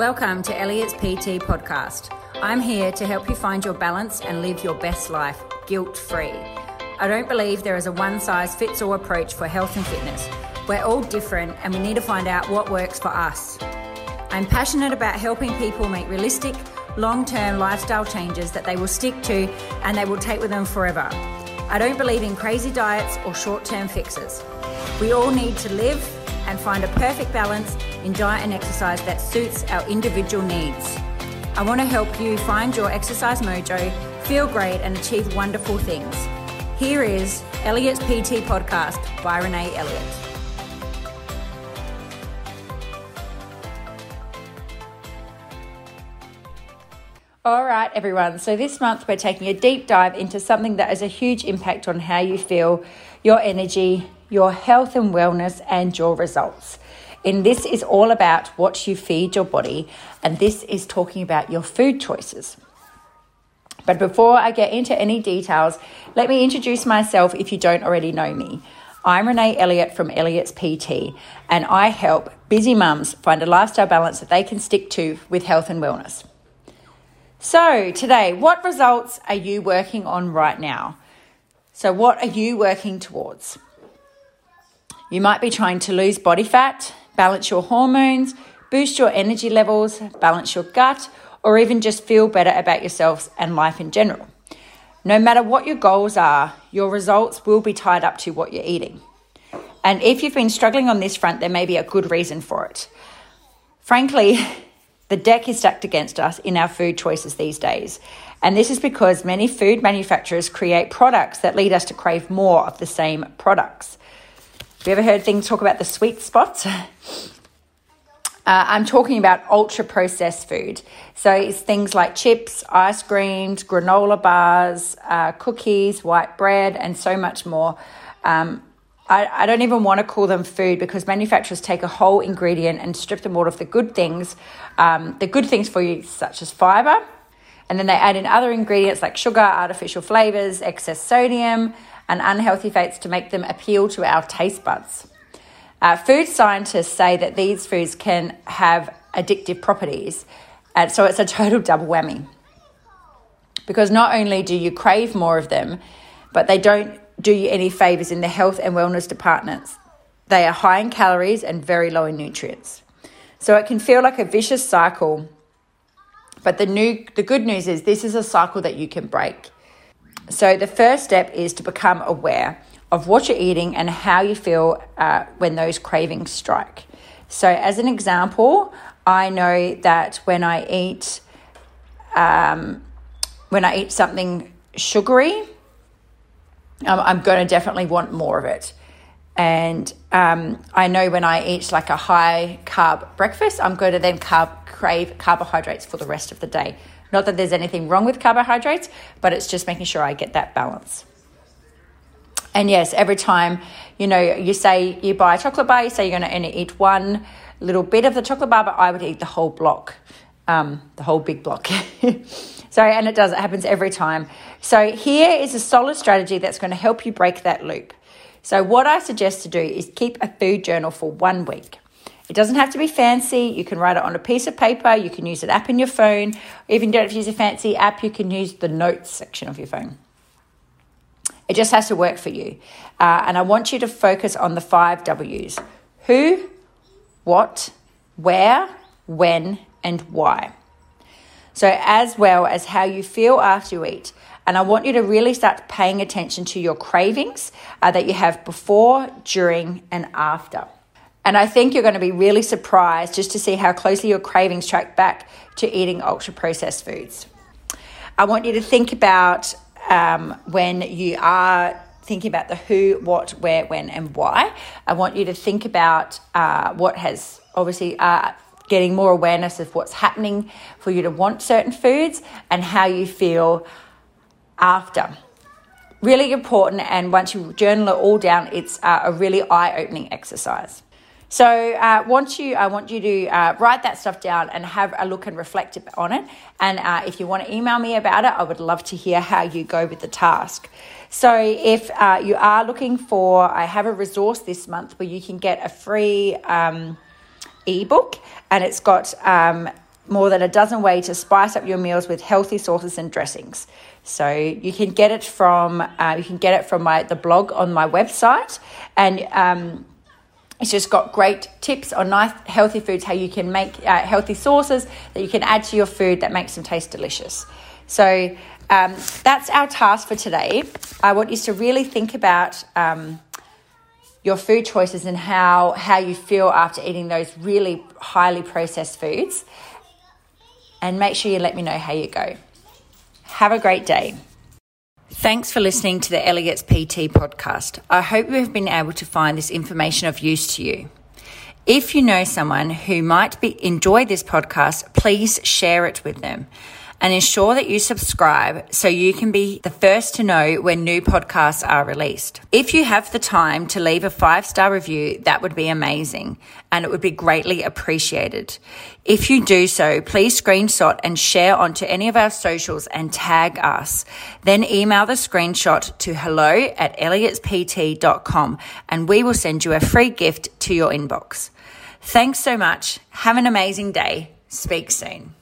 Welcome to Elliott's PT podcast. I'm here to help you find your balance and live your best life guilt free. I don't believe there is a one size fits all approach for health and fitness. We're all different and we need to find out what works for us. I'm passionate about helping people make realistic, long term lifestyle changes that they will stick to and they will take with them forever. I don't believe in crazy diets or short term fixes. We all need to live and find a perfect balance in diet and exercise that suits our individual needs. I want to help you find your exercise mojo, feel great, and achieve wonderful things. Here is Elliott's PT podcast by Renae Elliott. All right, everyone. So, this month we're taking a deep dive into something that has a huge impact on how you feel, your energy, your health and wellness, and your results. And this is all about what you feed your body, and this is talking about your food choices. But before I get into any details, let me introduce myself if you don't already know me. I'm Renae Elliott from Elliott's PT, and I help busy mums find a lifestyle balance that they can stick to with health and wellness. So, today, what results are you working on right now? So, what are you working towards? You might be trying to lose body fat, balance your hormones, boost your energy levels, balance your gut, or even just feel better about yourselves and life in general. No matter what your goals are, your results will be tied up to what you're eating. And if you've been struggling on this front, there may be a good reason for it. Frankly, the deck is stacked against us in our food choices these days. And this is because many food manufacturers create products that lead us to crave more of the same products. Have you ever heard things talk about the sweet spot? Uh, I'm talking about ultra processed food. So it's things like chips, ice creams, granola bars, uh, cookies, white bread, and so much more. Um, I, I don't even want to call them food because manufacturers take a whole ingredient and strip them all of the good things, um, the good things for you, such as fiber. And then they add in other ingredients like sugar, artificial flavors, excess sodium, and unhealthy fats to make them appeal to our taste buds. Uh, food scientists say that these foods can have addictive properties, and so it's a total double whammy. Because not only do you crave more of them, but they don't do you any favors in the health and wellness departments. They are high in calories and very low in nutrients. So it can feel like a vicious cycle. But the new the good news is this is a cycle that you can break. So the first step is to become aware of what you're eating and how you feel uh, when those cravings strike. So as an example, I know that when I eat um, when I eat something sugary, um, I'm going to definitely want more of it. And um, I know when I eat like a high carb breakfast, I'm going to then carb, crave carbohydrates for the rest of the day. Not that there's anything wrong with carbohydrates, but it's just making sure I get that balance. And yes, every time, you know, you say you buy a chocolate bar, you say you're going to only eat one little bit of the chocolate bar, but I would eat the whole block, um, the whole big block. So, and it does, it happens every time. So, here is a solid strategy that's going to help you break that loop. So, what I suggest to do is keep a food journal for one week. It doesn't have to be fancy. You can write it on a piece of paper. You can use an app in your phone. Even if you don't have to use a fancy app, you can use the notes section of your phone. It just has to work for you. Uh, and I want you to focus on the five W's who, what, where, when, and why. So, as well as how you feel after you eat. And I want you to really start paying attention to your cravings uh, that you have before, during, and after. And I think you're going to be really surprised just to see how closely your cravings track back to eating ultra processed foods. I want you to think about um, when you are thinking about the who, what, where, when, and why. I want you to think about uh, what has obviously uh, getting more awareness of what's happening for you to want certain foods and how you feel after. Really important, and once you journal it all down, it's uh, a really eye-opening exercise. So, uh, once you, I want you to uh, write that stuff down and have a look and reflect on it. And uh, if you want to email me about it, I would love to hear how you go with the task. So, if uh, you are looking for, I have a resource this month where you can get a free. Um, ebook and it's got um, more than a dozen ways to spice up your meals with healthy sauces and dressings. So you can get it from uh, you can get it from my the blog on my website, and um, it's just got great tips on nice healthy foods, how you can make uh, healthy sauces that you can add to your food that makes them taste delicious. So um, that's our task for today. I want you to really think about. Um, your food choices and how how you feel after eating those really highly processed foods and make sure you let me know how you go. Have a great day. Thanks for listening to the Elliott's PT podcast. I hope you have been able to find this information of use to you. If you know someone who might be enjoy this podcast, please share it with them and ensure that you subscribe so you can be the first to know when new podcasts are released. If you have the time to leave a five star review, that would be amazing and it would be greatly appreciated. If you do so, please screenshot and share onto any of our socials and tag us. Then email the screenshot to hello at elliotspt.com and we will send you a free gift to your inbox. Thanks so much. Have an amazing day. Speak soon.